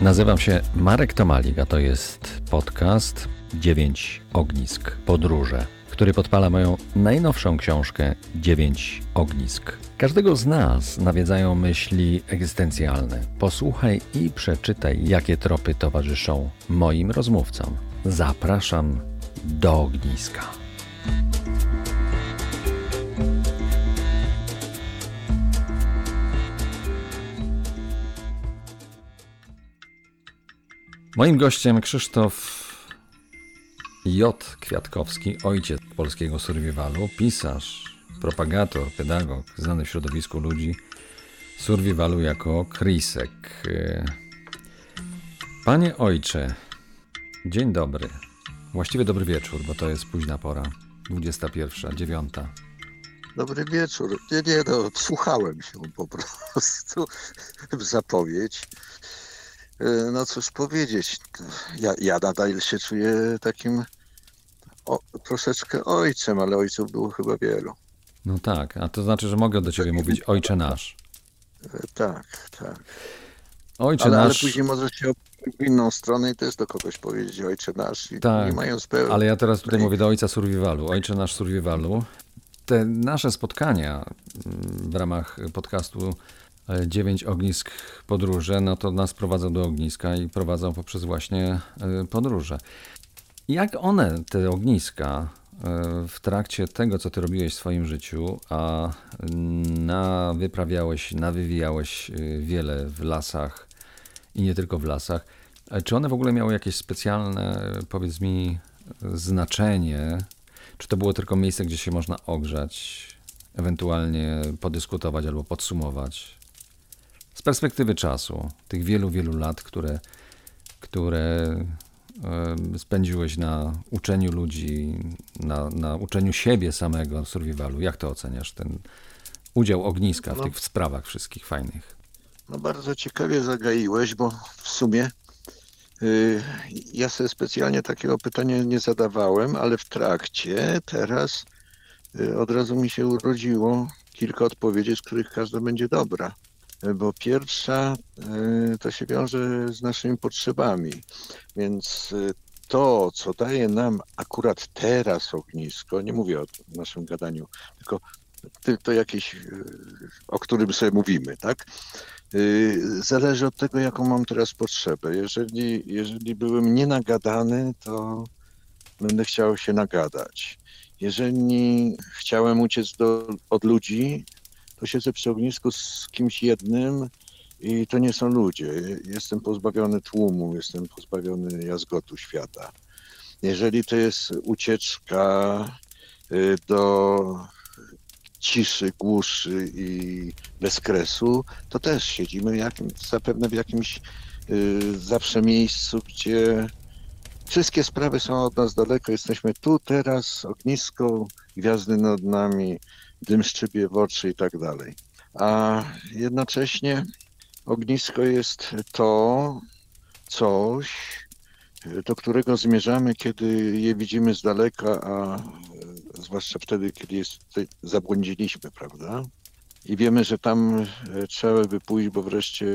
Nazywam się Marek Tomalik, a to jest podcast 9 ognisk podróże, który podpala moją najnowszą książkę 9 ognisk. Każdego z nas nawiedzają myśli egzystencjalne. Posłuchaj i przeczytaj, jakie tropy towarzyszą moim rozmówcom. Zapraszam do ogniska. Moim gościem Krzysztof J. Kwiatkowski, ojciec polskiego survivalu, pisarz, propagator, pedagog, znany w środowisku ludzi survivalu jako Krisek. Panie ojcze, dzień dobry. Właściwie dobry wieczór, bo to jest późna pora. 21, 9. Dobry wieczór. Nie, nie, no, wsłuchałem się po prostu w zapowiedź. E, no cóż powiedzieć, ja, ja nadal się czuję takim o, troszeczkę ojcem, ale ojców było chyba wielu. No tak, a to znaczy, że mogę do ciebie mówić ojcze nasz. E, tak, tak. Ojcze ale, ale nasz. później może się w inną stronę i też do kogoś powiedzieć ojcze nasz i Tak, nie mają spełnienia. Ale ja teraz tutaj mówię do ojca survivalu, ojcze nasz survivalu. Te nasze spotkania mm, w ramach podcastu Dziewięć ognisk podróże, no to nas prowadzą do ogniska i prowadzą poprzez właśnie e, podróże. Jak one, te ogniska, e, w trakcie tego, co ty robiłeś w swoim życiu, a na, wyprawiałeś, nawywijałeś e, wiele w lasach i nie tylko w lasach, e, czy one w ogóle miały jakieś specjalne, powiedz mi, znaczenie? Czy to było tylko miejsce, gdzie się można ogrzać, ewentualnie podyskutować albo podsumować? Z perspektywy czasu, tych wielu, wielu lat, które, które spędziłeś na uczeniu ludzi, na, na uczeniu siebie samego survivalu. Jak to oceniasz, ten udział ogniska w No. tych sprawach wszystkich fajnych? No bardzo ciekawie zagaiłeś, bo w sumie y, ja sobie specjalnie takiego pytania nie zadawałem, ale w trakcie teraz y, od razu mi się urodziło kilka odpowiedzi, z których każda będzie dobra. Bo pierwsza y, to się wiąże z naszymi potrzebami, więc y, to, co daje nam akurat teraz ognisko, nie mówię o naszym gadaniu, tylko ty- to jakieś, y, o którym sobie mówimy, tak? Zależy od tego, jaką mam teraz potrzebę. Jeżeli, jeżeli byłem nienagadany, to będę chciał się nagadać. Jeżeli chciałem uciec do, od ludzi, to siedzę przy ognisku z kimś jednym i to nie są ludzie. Jestem pozbawiony tłumu, jestem pozbawiony jazgotu świata. Jeżeli to jest ucieczka y, do ciszy, głuszy i bezkresu, to też siedzimy jakim, zapewne w jakimś y, zawsze miejscu, gdzie wszystkie sprawy są od nas daleko. Jesteśmy tu, teraz, ognisko, gwiazdy nad nami, dym szczypie w oczy i tak dalej. A jednocześnie ognisko jest to coś, do którego zmierzamy, kiedy je widzimy z daleka, a y, zwłaszcza wtedy, kiedy jest, zabłądziliśmy, prawda? I wiemy, że tam e, trzeba by pójść, bo wreszcie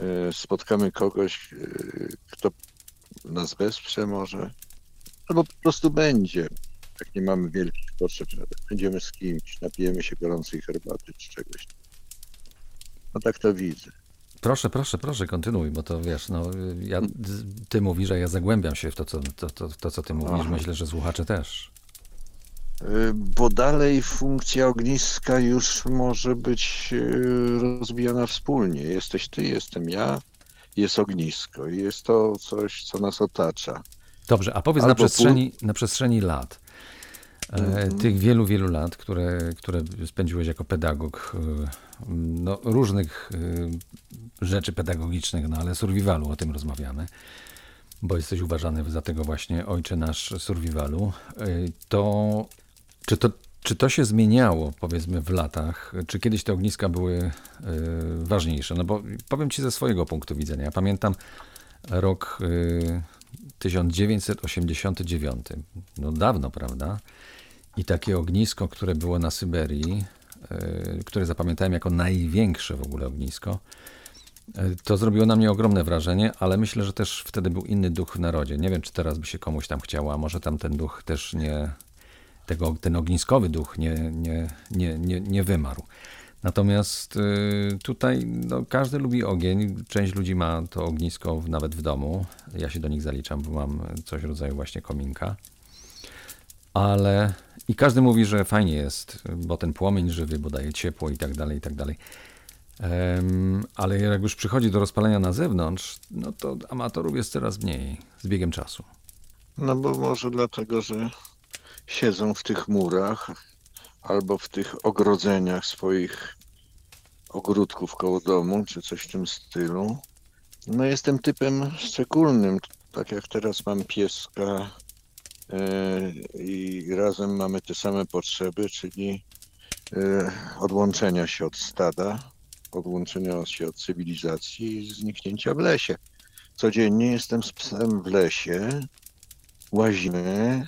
e, spotkamy kogoś, e, kto nas wesprze może, albo po prostu będzie. Jak nie mamy wielkich potrzeb, będziemy z kimś, napijemy się gorącej herbaty czy czegoś. No tak to widzę. Proszę, proszę, proszę, kontynuuj, bo to wiesz, no, ja, ty mówisz, a ja zagłębiam się w to, co, to, to, to, co ty mówisz. Aha. Myślę, że słuchacze też. Y, Bo dalej funkcja ogniska już może być y, rozwijana wspólnie. Jesteś ty, jestem ja, jest ognisko i jest to coś, co nas otacza. Dobrze, a powiedz na Albo pół- przestrzeni, na przestrzeni lat, Mhm. tych wielu, wielu lat, które, które spędziłeś jako pedagog, e, no, różnych e, rzeczy pedagogicznych, no ale survivalu, o tym rozmawiamy, bo jesteś uważany za tego właśnie ojcze nasz survivalu, e, to czy to, czy to się zmieniało, powiedzmy, w latach? Czy kiedyś te ogniska były e, ważniejsze? No bo powiem ci ze swojego punktu widzenia. Ja pamiętam rok e, 1989. No dawno, prawda? I takie ognisko, które było na Syberii, e, które zapamiętałem jako największe w ogóle ognisko, E, To zrobiło na mnie ogromne wrażenie, ale myślę, że też wtedy był inny duch w narodzie. Nie wiem, czy teraz by się komuś tam chciało, a może tam ten duch też nie, tego, ten ogniskowy duch nie, nie, nie, nie, nie wymarł. Natomiast y, tutaj no, każdy lubi ogień. Część ludzi ma to ognisko nawet w domu. Ja się do nich zaliczam, bo mam coś rodzaju właśnie kominka. Ale i każdy mówi, że fajnie jest, bo ten płomień żywy, bo daje ciepło i tak dalej, i tak dalej. Ale jak już przychodzi do rozpalenia na zewnątrz, no to amatorów jest coraz mniej z biegiem czasu. No bo może dlatego, że siedzą w tych murach albo w tych ogrodzeniach swoich ogródków koło domu, czy coś w tym stylu. No jestem typem szczególnym, tak jak teraz mam pieska e, i razem mamy te same potrzeby, czyli e, odłączenia się od stada, odłączenia się od cywilizacji i zniknięcia w lesie. Codziennie jestem z psem w lesie, łazimy,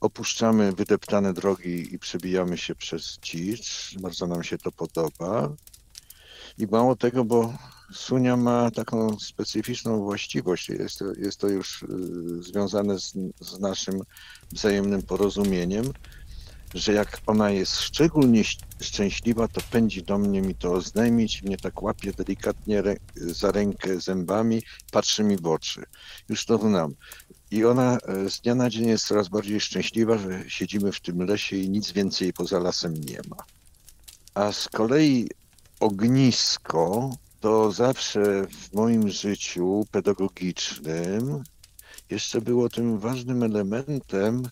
opuszczamy wydeptane drogi i przebijamy się przez dzicz. Bardzo nam się to podoba. I mało tego, bo Sunia ma taką specyficzną właściwość. Jest to, jest to już y, związane z, z naszym wzajemnym porozumieniem, że jak ona jest szczególnie szczęśliwa, to pędzi do mnie mi to oznajmić, mnie tak łapie delikatnie rę, za rękę zębami, patrzy mi w oczy. Już to znam. I ona e, z dnia na dzień jest coraz bardziej szczęśliwa, że siedzimy w tym lesie i nic więcej poza lasem nie ma. A z kolei ognisko to zawsze w moim życiu pedagogicznym jeszcze było tym ważnym elementem,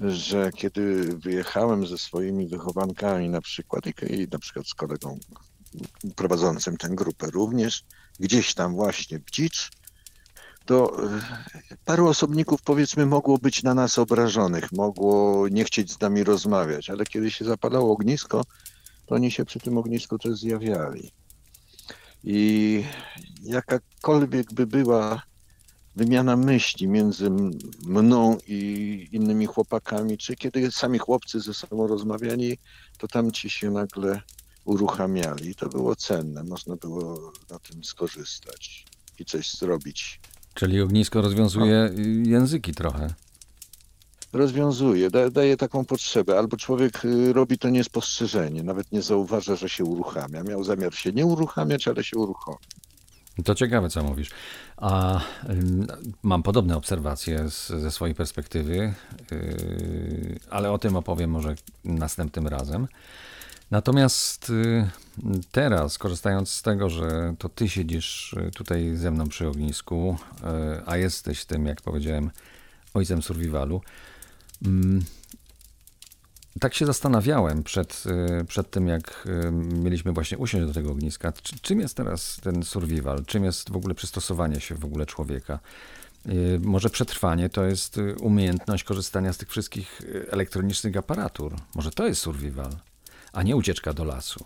że kiedy wyjechałem ze swoimi wychowankami na przykład i, na przykład z kolegą prowadzącym tę grupę również, gdzieś tam właśnie w dzicz, to e, paru osobników powiedzmy mogło być na nas obrażonych, mogło nie chcieć z nami rozmawiać, ale kiedy się zapalało ognisko, to oni się przy tym ognisku też zjawiali. I jakakolwiek by była wymiana myśli między mną i innymi chłopakami, czy kiedy sami chłopcy ze sobą rozmawiali, to tam ci się nagle uruchamiali. To było cenne, można było na tym skorzystać i coś zrobić. Czyli ognisko rozwiązuje y, języki trochę. rozwiązuje, da, daje taką potrzebę. Albo człowiek y, robi to niespostrzeżenie, nawet nie zauważa, że się uruchamia. Miał zamiar się nie uruchamiać, ale się uruchomił. To ciekawe, co mówisz. A ym, mam podobne obserwacje z, ze swojej perspektywy, yy, ale o tym opowiem może następnym razem. Natomiast y, teraz, korzystając z tego, że to ty siedzisz y, tutaj ze mną przy ognisku, y, a jesteś tym, jak powiedziałem, ojcem survivalu, mm, tak się zastanawiałem przed, przed tym, jak mieliśmy właśnie usiąść do tego ogniska. Czy- Czym jest teraz ten survival? Czym jest w ogóle przystosowanie się w ogóle człowieka? Może przetrwanie to jest umiejętność korzystania z tych wszystkich elektronicznych aparatur. Może to jest survival, a nie ucieczka do lasu.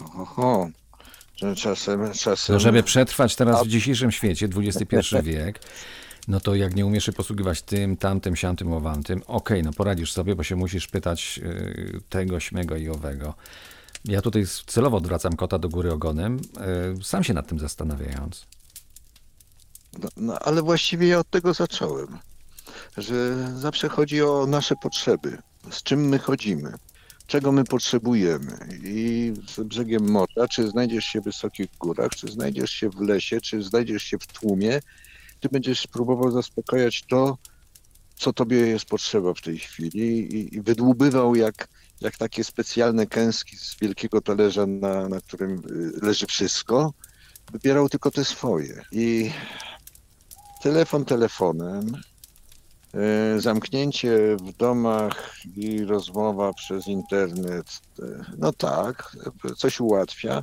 Oho, że czasem, czasem No, żeby przetrwać teraz w dzisiejszym świecie, XXI wiek, no to jak nie umiesz się posługiwać tym, tamtym, siamtym, owantym, okej, no poradzisz sobie, bo się musisz pytać y, tego, śmego i owego. Ja tutaj celowo odwracam kota do góry ogonem, y, sam się nad tym zastanawiając. No, no, ale właściwie ja od tego zacząłem, że zawsze chodzi o nasze potrzeby, z czym my chodzimy, czego my potrzebujemy. I z brzegiem morza, czy znajdziesz się w wysokich górach, czy znajdziesz się w lesie, czy znajdziesz się w tłumie, ty będziesz próbował zaspokajać to, co tobie jest potrzeba w tej chwili i, i wydłubywał jak, jak takie specjalne kęski z wielkiego talerza, na, na którym y, leży wszystko, wybierał tylko te swoje. I telefon telefonem, zamknięcie w domach i rozmowa przez internet, e, no tak, e, coś ułatwia,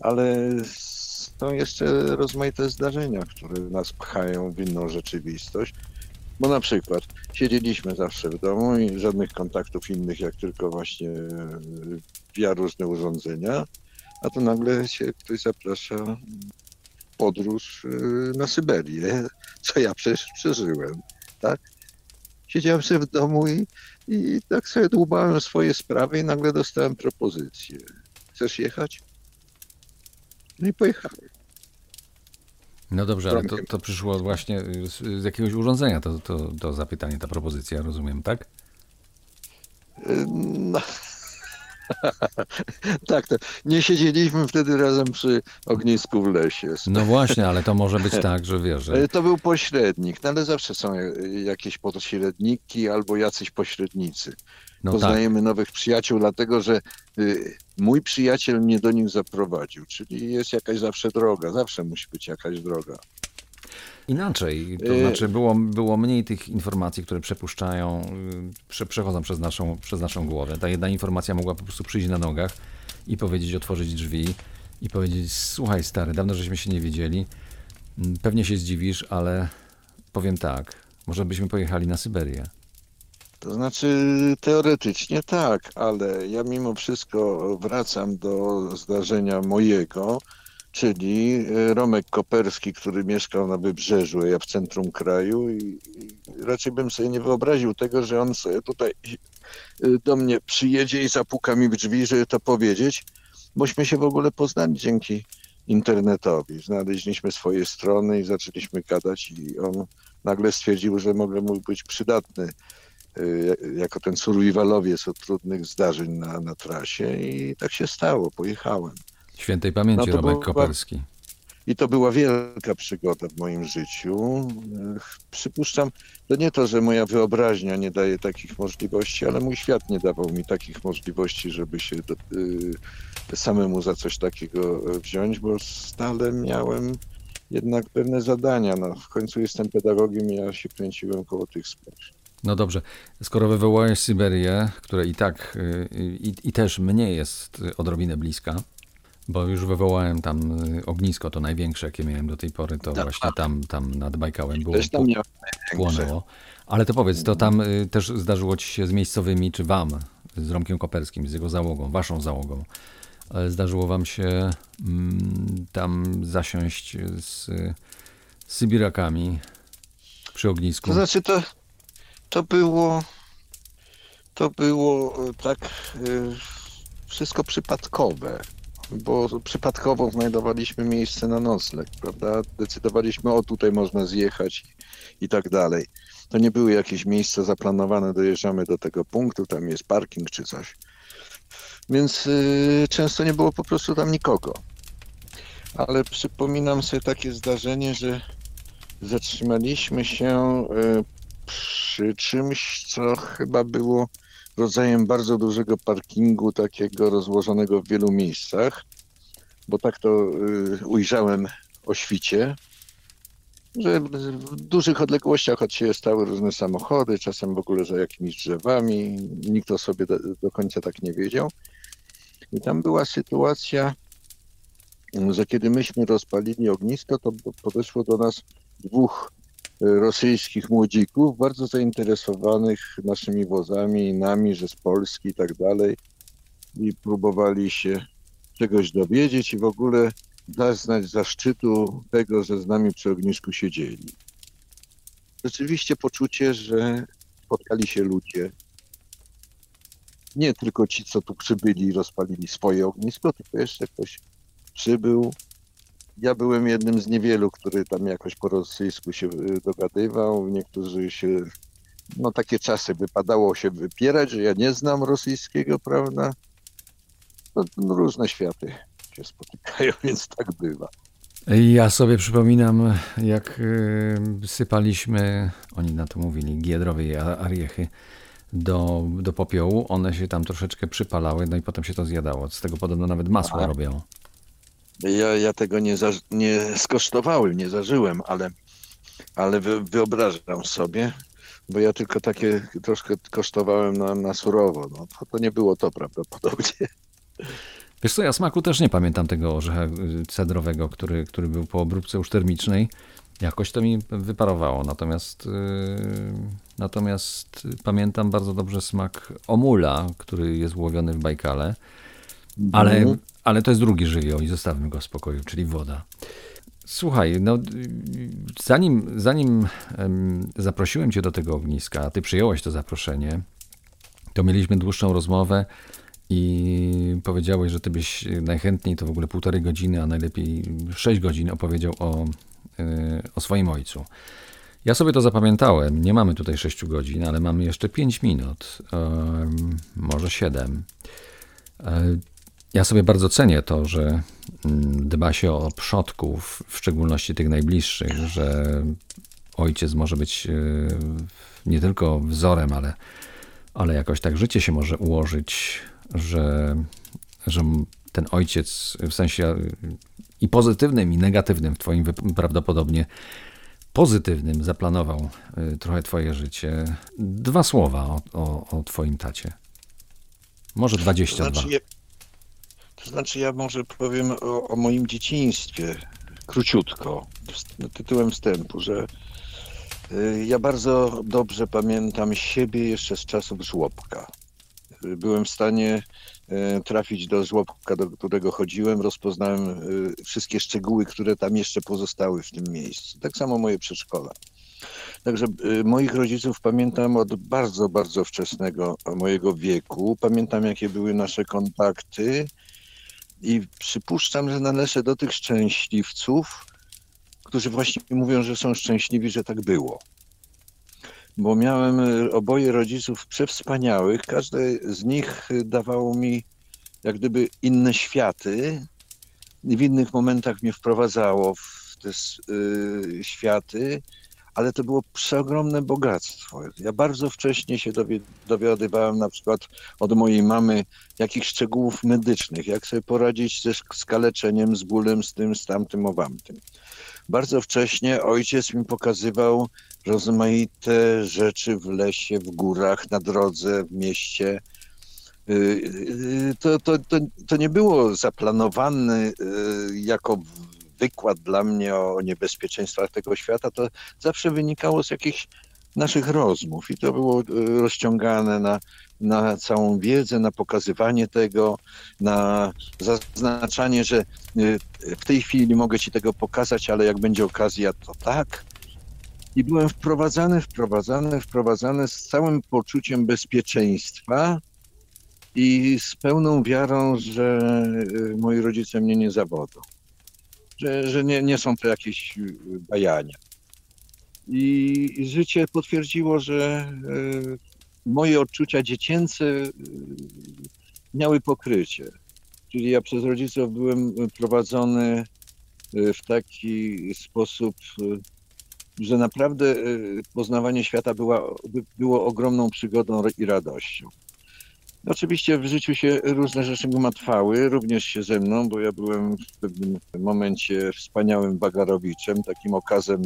ale są jeszcze rozmaite zdarzenia, które nas pchają w inną rzeczywistość. Bo na przykład siedzieliśmy zawsze w domu i żadnych kontaktów innych, jak tylko właśnie e, via różne urządzenia, a tu nagle się ktoś zaprasza podróż y, na Syberię, co ja przecież przeżyłem, tak? Siedziałem sobie w domu i, i tak sobie dłubałem swoje sprawy i nagle dostałem propozycję. Chcesz jechać? No i pojechałem. No dobrze, ale to, to przyszło właśnie z, z jakiegoś urządzenia, to, to, to zapytanie, ta propozycja, rozumiem, tak? Y, No. tak, to nie siedzieliśmy wtedy razem przy ognisku w lesie. No właśnie, ale to może być tak, że wiesz, że... Y, To był pośrednik, no ale zawsze są ja- jakieś pośredniki albo jacyś pośrednicy. No tak. Poznajemy nowych przyjaciół, dlatego że y, mój przyjaciel mnie do nich zaprowadził, czyli jest jakaś zawsze droga, zawsze musi być jakaś droga. Inaczej, to Y- znaczy było, było mniej tych informacji, które przepuszczają, y, prze, przechodzą przez naszą, przez naszą głowę. Ta jedna informacja mogła po prostu przyjść na nogach i powiedzieć, otworzyć drzwi i powiedzieć, słuchaj stary, dawno żeśmy się nie widzieli, Mm, pewnie się zdziwisz, ale powiem tak, może byśmy pojechali na Syberię. To znaczy teoretycznie tak, ale ja mimo wszystko wracam do zdarzenia mojego, czyli y, Romek Koperski, który mieszkał na wybrzeżu, ja w centrum kraju i, i raczej bym sobie nie wyobraził tego, że on sobie tutaj y, do mnie przyjedzie i zapuka mi w drzwi, żeby to powiedzieć, bośmy się w ogóle poznali dzięki internetowi. Znaleźliśmy swoje strony i zaczęliśmy gadać i on nagle stwierdził, że mogę mu być przydatny y, jako ten survivalowiec od trudnych zdarzeń na, na trasie i tak się stało, pojechałem. Świętej pamięci No Romek była- Koperski. I to była wielka przygoda w moim życiu. Przypuszczam, to nie to, że moja wyobraźnia nie daje takich możliwości, ale mój świat nie dawał mi takich możliwości, żeby się do, y, samemu za coś takiego e, wziąć, bo stale miałem jednak pewne zadania. No, w końcu jestem pedagogiem i ja się kręciłem koło tych spraw. No dobrze, skoro wywołałeś Syberię, która i tak, y, i, i też mnie jest odrobinę bliska, bo już wywołałem tam y, ognisko, to największe, jakie miałem do tej pory, to Tak. właśnie tam, tam nad Bajkałem było, tam płonęło. Ale to powiedz, to tam y, też zdarzyło ci się z miejscowymi, czy wam, z Romkiem Koperskim, z jego załogą, waszą załogą, e, zdarzyło wam się mm, tam zasiąść z Sybirakami przy ognisku? To znaczy to, to było to było e, tak e, wszystko przypadkowe, bo przypadkowo znajdowaliśmy miejsce na nocleg, prawda? Decydowaliśmy, o tutaj można zjechać i, i tak dalej. To nie były jakieś miejsca zaplanowane, dojeżdżamy do tego punktu, tam jest parking czy coś. Więc y, często nie było po prostu tam nikogo. Ale przypominam sobie takie zdarzenie, że zatrzymaliśmy się y, przy czymś, co chyba było rodzajem bardzo dużego parkingu, takiego rozłożonego w wielu miejscach, bo tak to y, ujrzałem o świcie, że w dużych odległościach od siebie stały różne samochody, czasem w ogóle za jakimiś drzewami, nikt o sobie do, do końca tak nie wiedział. I tam była sytuacja, że kiedy myśmy rozpalili ognisko, to podeszło do nas dwóch rosyjskich młodzików, bardzo zainteresowanych naszymi wozami i nami, że z Polski i tak dalej. I próbowali się czegoś dowiedzieć i w ogóle zaznać zaszczytu tego, że z nami przy ognisku siedzieli. Rzeczywiście poczucie, że spotkali się ludzie, nie tylko ci, co tu przybyli i rozpalili swoje ognisko, tylko jeszcze ktoś przybył, ja byłem jednym z niewielu, który tam jakoś po rosyjsku się y, dogadywał. Niektórzy się, no takie czasy wypadało się wypierać, że ja nie znam rosyjskiego, prawda? No, no różne światy się spotykają, więc tak bywa. Ja sobie przypominam, jak y, sypaliśmy, oni na to mówili, giedrowie i ariechy do, do popiołu. One się tam troszeczkę przypalały, no i potem się to zjadało. Z tego podobno nawet masło Aha. robią. Ja, ja tego nie, za, nie skosztowałem, nie zażyłem, ale, ale wy, wyobrażam sobie, bo ja tylko takie troszkę kosztowałem na, na surowo. No, to, to nie było to prawdopodobnie. Wiesz co, ja smaku też nie pamiętam tego orzecha y, cedrowego, który, który był po obróbce już termicznej. Jakoś to mi wyparowało, natomiast, y, natomiast pamiętam bardzo dobrze smak omula, który jest łowiony w Bajkale, ale, Mhm. Ale to jest drugi żywioł i zostawmy go w spokoju, czyli woda. Słuchaj, no, zanim, zanim em, zaprosiłem cię do tego ogniska, a ty przyjąłeś to zaproszenie, to mieliśmy dłuższą rozmowę i powiedziałeś, że ty byś najchętniej to w ogóle półtorej godziny, a najlepiej sześć godzin opowiedział o, y, o swoim ojcu. Ja sobie to zapamiętałem. Nie mamy tutaj 6 godzin, ale mamy jeszcze 5 minut, może 7. Ja sobie bardzo cenię to, że mm, dba się o przodków, w szczególności tych najbliższych, że ojciec może być e, nie tylko wzorem, ale, ale jakoś tak życie się może ułożyć, że, że ten ojciec w sensie e, i pozytywnym, i negatywnym, w Twoim prawdopodobnie pozytywnym zaplanował y, trochę Twoje życie. Dwa słowa o, o, o Twoim tacie. Może To 22. znaczy, znaczy ja może powiem o, o moim dzieciństwie króciutko, tytułem wstępu, że y, ja bardzo dobrze pamiętam siebie jeszcze z czasów żłobka. Y, Byłem w stanie y, trafić do żłobka, do którego chodziłem, rozpoznałem wszystkie szczegóły, które tam jeszcze pozostały w tym miejscu. Tak samo moje przedszkola. Także moich rodziców pamiętam od bardzo, bardzo wczesnego mojego wieku. Pamiętam, jakie były nasze kontakty i przypuszczam, że należę do tych szczęśliwców, którzy właśnie mówią, że są szczęśliwi, że tak było. Bo miałem oboje rodziców przewspaniałych. Każdy z nich dawało mi jak gdyby inne światy i w innych momentach mnie wprowadzało w te y, światy ale to było przeogromne bogactwo. Ja bardzo wcześnie się dowi- dowiadywałem na przykład od mojej mamy jakich szczegółów medycznych, jak sobie poradzić ze sk- skaleczeniem, z bólem, z tym, z tamtym, o wamtym. Bardzo wcześnie ojciec mi pokazywał rozmaite rzeczy w lesie, w górach, na drodze, w mieście. Y, y, To, to, to, to nie było zaplanowane y, jako wykład dla mnie o niebezpieczeństwach tego świata, to zawsze wynikało z jakichś naszych rozmów i to było y, rozciągane na, na całą wiedzę, na pokazywanie tego, na zaznaczanie, że y, w tej chwili mogę ci tego pokazać, ale jak będzie okazja, to tak. I byłem wprowadzany, wprowadzany, wprowadzany z całym poczuciem bezpieczeństwa i z pełną wiarą, że y, moi rodzice mnie nie zawodzą że, że nie, nie są to jakieś y, bajania. I, życie potwierdziło, że y, moje odczucia dziecięce y, miały pokrycie. Czyli ja przez rodziców byłem prowadzony y, w taki sposób, że naprawdę poznawanie świata była, by- było ogromną przygodą i radością. Oczywiście w życiu się różne rzeczy gmatwały, również się ze mną, bo ja byłem w pewnym momencie wspaniałym bagarowiczem, takim okazem,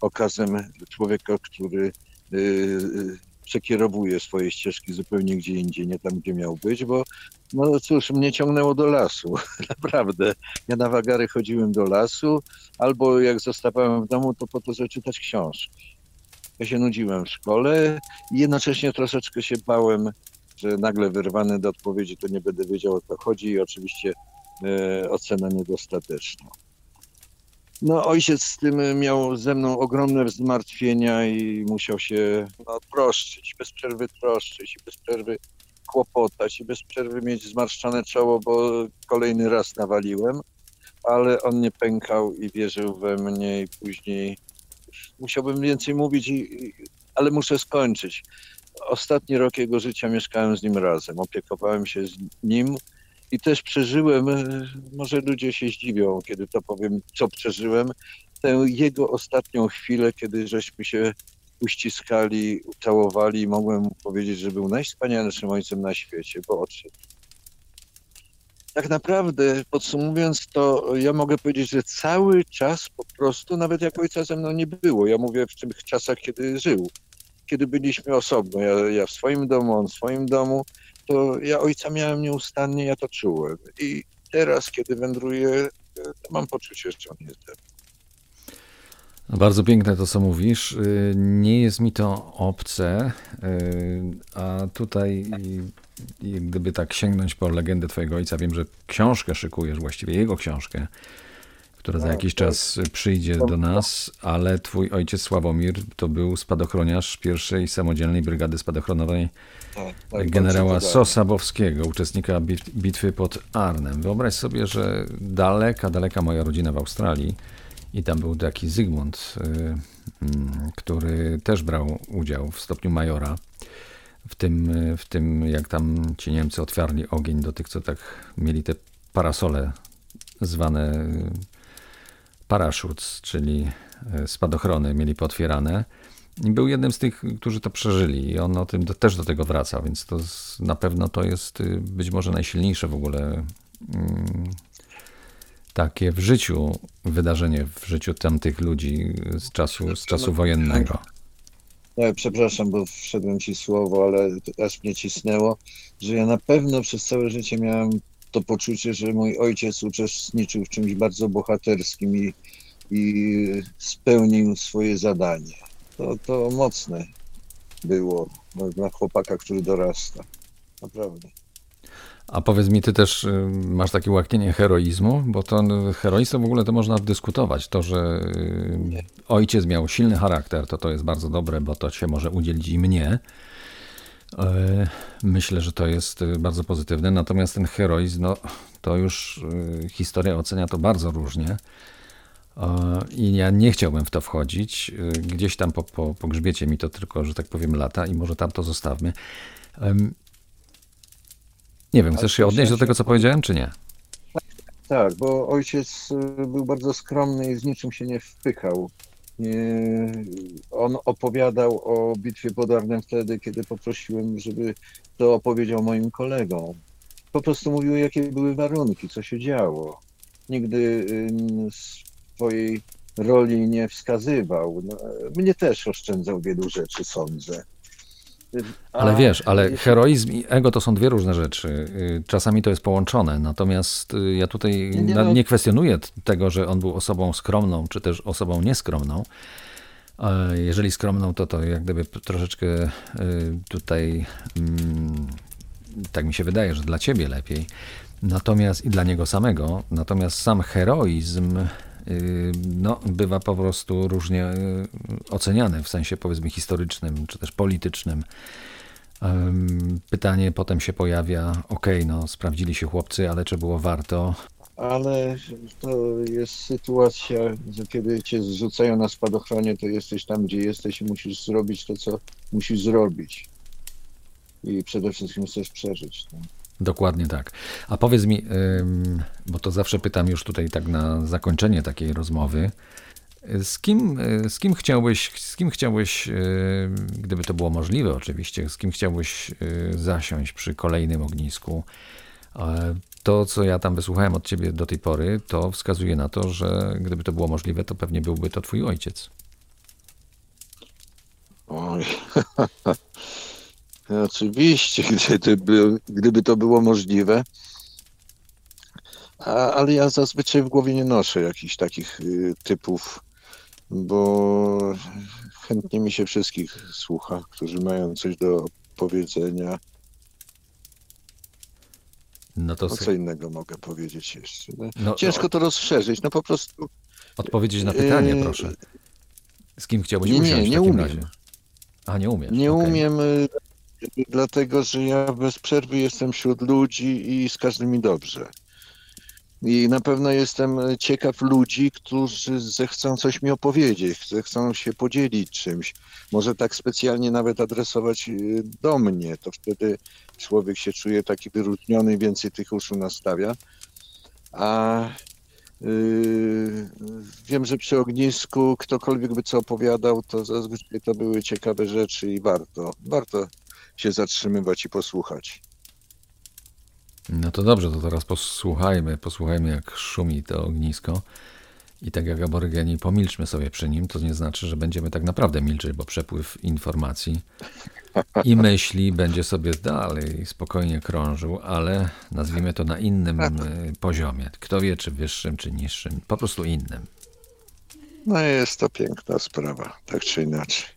okazem człowieka, który y, y, przekierowuje swoje ścieżki zupełnie gdzie indziej, nie tam, gdzie miał być, bo no cóż, mnie ciągnęło do lasu, naprawdę. Ja na wagary chodziłem do lasu, albo jak zostawałem w domu, to po to, żeby czytać książki. Ja się nudziłem w szkole i jednocześnie troszeczkę się bałem że nagle wyrwany do odpowiedzi, to nie będę wiedział o co chodzi i oczywiście e, ocena niedostateczna. No ojciec z tym miał ze mną ogromne zmartwienia i musiał się no, troszczyć, bez przerwy troszczyć bez przerwy kłopotać i bez przerwy mieć zmarszczone czoło, bo kolejny raz nawaliłem, ale on nie pękał i wierzył we mnie i później musiałbym więcej mówić, i, ale muszę skończyć ostatni rok jego życia mieszkałem z nim razem, opiekowałem się z nim i też przeżyłem, e, może ludzie się zdziwią, kiedy to powiem, co przeżyłem, tę jego ostatnią chwilę, kiedy żeśmy się uściskali, ucałowali i mogłem mu powiedzieć, że był najwspanialszym ojcem na świecie, bo odszedł. Tak naprawdę, podsumowując to, ja mogę powiedzieć, że cały czas po prostu, nawet jak ojca ze mną nie było, ja mówię w tych czasach, kiedy żył, kiedy byliśmy osobno, ja, ja w swoim domu, on w swoim domu, to ja ojca miałem nieustannie, ja to czułem. I teraz, kiedy wędruję, e, to mam poczucie, że on jest ze. No, Bardzo piękne to, co mówisz. Y, Nie jest mi to obce, y, a tutaj gdyby tak sięgnąć po legendę twojego ojca, wiem, że książkę szykujesz, właściwie jego książkę, która za Tak, jakiś tak. czas przyjdzie do nas, ale twój ojciec Sławomir to był spadochroniarz pierwszej samodzielnej brygady spadochronowej Tak, tak, generała bardzo Sosabowskiego, uczestnika bit- bitwy pod Arnem. Wyobraź sobie, że daleka, daleka moja rodzina w Australii i tam był taki Zygmunt, y, mm, który też brał udział w stopniu majora w tym, y, w tym jak tam ci Niemcy otwarli ogień do tych, co tak mieli te parasole zwane y, parachutes, czyli y, spadochrony mieli pootwierane. I był jednym z tych, którzy to przeżyli i on o tym do, też do tego wraca, więc to z, na pewno to jest y, być może najsilniejsze w ogóle mm, takie w życiu wydarzenie, w życiu tamtych ludzi z czasu, z czasu wojennego. Ja przepraszam, bo wszedłem ci słowo, ale aż mnie cisnęło, że ja na pewno przez całe życie miałem to poczucie, że mój ojciec uczestniczył w czymś bardzo bohaterskim i, i spełnił swoje zadanie. To, to mocne było dla chłopaka, który dorasta. Naprawdę. A powiedz mi, ty też y, masz takie łaknienie heroizmu, bo to y, heroizm w ogóle to można dyskutować. To, że y, ojciec miał silny charakter, to to jest bardzo dobre, bo to się może udzielić i mnie. E, Myślę, że to jest y, bardzo pozytywne. Natomiast ten heroizm, no, to już y, historia ocenia to bardzo różnie. E, I ja nie chciałbym w to wchodzić. Gdzieś tam po, po, mi to tylko, że tak powiem, lata i może tam to zostawmy. Nie wiem, chcesz się odnieść do tego, co powiedziałem, czy nie? Tak, bo ojciec był bardzo skromny i z niczym się nie wpychał. Nie, on opowiadał o bitwie pod Arnem wtedy, kiedy poprosiłem, żeby to opowiedział moim kolegom. Po prostu mówił, jakie były warunki, co się działo. Nigdy swojej roli nie wskazywał. No, mnie też oszczędzał wielu rzeczy, sądzę. Ale wiesz, ale heroizm i ego to są dwie różne rzeczy. Y, Czasami to jest połączone. Natomiast y, ja tutaj Nie, nie, no- kwestionuję tego, że on był osobą skromną, czy też osobą nieskromną. Jeżeli skromną, to to jak gdyby troszeczkę y, tutaj, mm, tak mi się wydaje, że dla ciebie lepiej. Natomiast i dla niego samego. Natomiast sam heroizm no, bywa po prostu różnie y, oceniany w sensie powiedzmy historycznym, czy też politycznym. Pytanie potem się pojawia, okej, no sprawdzili się chłopcy, ale czy było warto? Ale to jest sytuacja, że kiedy cię zrzucają na spadochronie, to jesteś tam, gdzie jesteś i musisz zrobić to, co musisz zrobić. I przede wszystkim chcesz przeżyć. No. Dokładnie tak. A powiedz mi, bo to zawsze pytam już tutaj tak na zakończenie takiej rozmowy, y, z kim, y, z kim chciałbyś, z kim chciałbyś, y, gdyby to było możliwe oczywiście, z kim chciałbyś zasiąść przy kolejnym ognisku? E, To, co ja tam wysłuchałem od ciebie do tej pory, to wskazuje na to, że gdyby to było możliwe, to pewnie byłby to twój ojciec. Oj. Oczywiście, gdyby, gdyby to było możliwe. A, ale ja zazwyczaj w głowie nie noszę jakichś takich y, typów, bo chętnie mi się wszystkich słucha, którzy mają coś do powiedzenia. No to co innego mogę powiedzieć jeszcze? No, No, ciężko to rozszerzyć. No po prostu odpowiedzieć na pytanie, Yy, proszę. Z kim chciałbyś nie, nie, usiąść nie w takim umiem. razie? A, nie umiesz. nie okej. umiem, y, dlatego że ja bez przerwy jestem wśród ludzi i z każdym mi dobrze. I na pewno jestem ciekaw ludzi, którzy zechcą coś mi opowiedzieć, zechcą się podzielić czymś. Może tak specjalnie nawet adresować y, do mnie. To wtedy człowiek się czuje taki wyróżniony więcej tych uszu nastawia. A Yy, wiem, że przy ognisku ktokolwiek by co opowiadał, to zazwyczaj to były ciekawe rzeczy i warto, warto się zatrzymywać i posłuchać. No to dobrze, to teraz posłuchajmy, posłuchajmy jak szumi to ognisko. I tak jak aborygeni, pomilczmy sobie przy nim. To nie znaczy, że będziemy tak naprawdę milczeć, bo przepływ informacji i myśli będzie sobie dalej spokojnie krążył, ale nazwijmy to na innym y, poziomie. Kto wie, czy wyższym, czy niższym, po prostu innym. No jest to piękna sprawa, tak czy inaczej.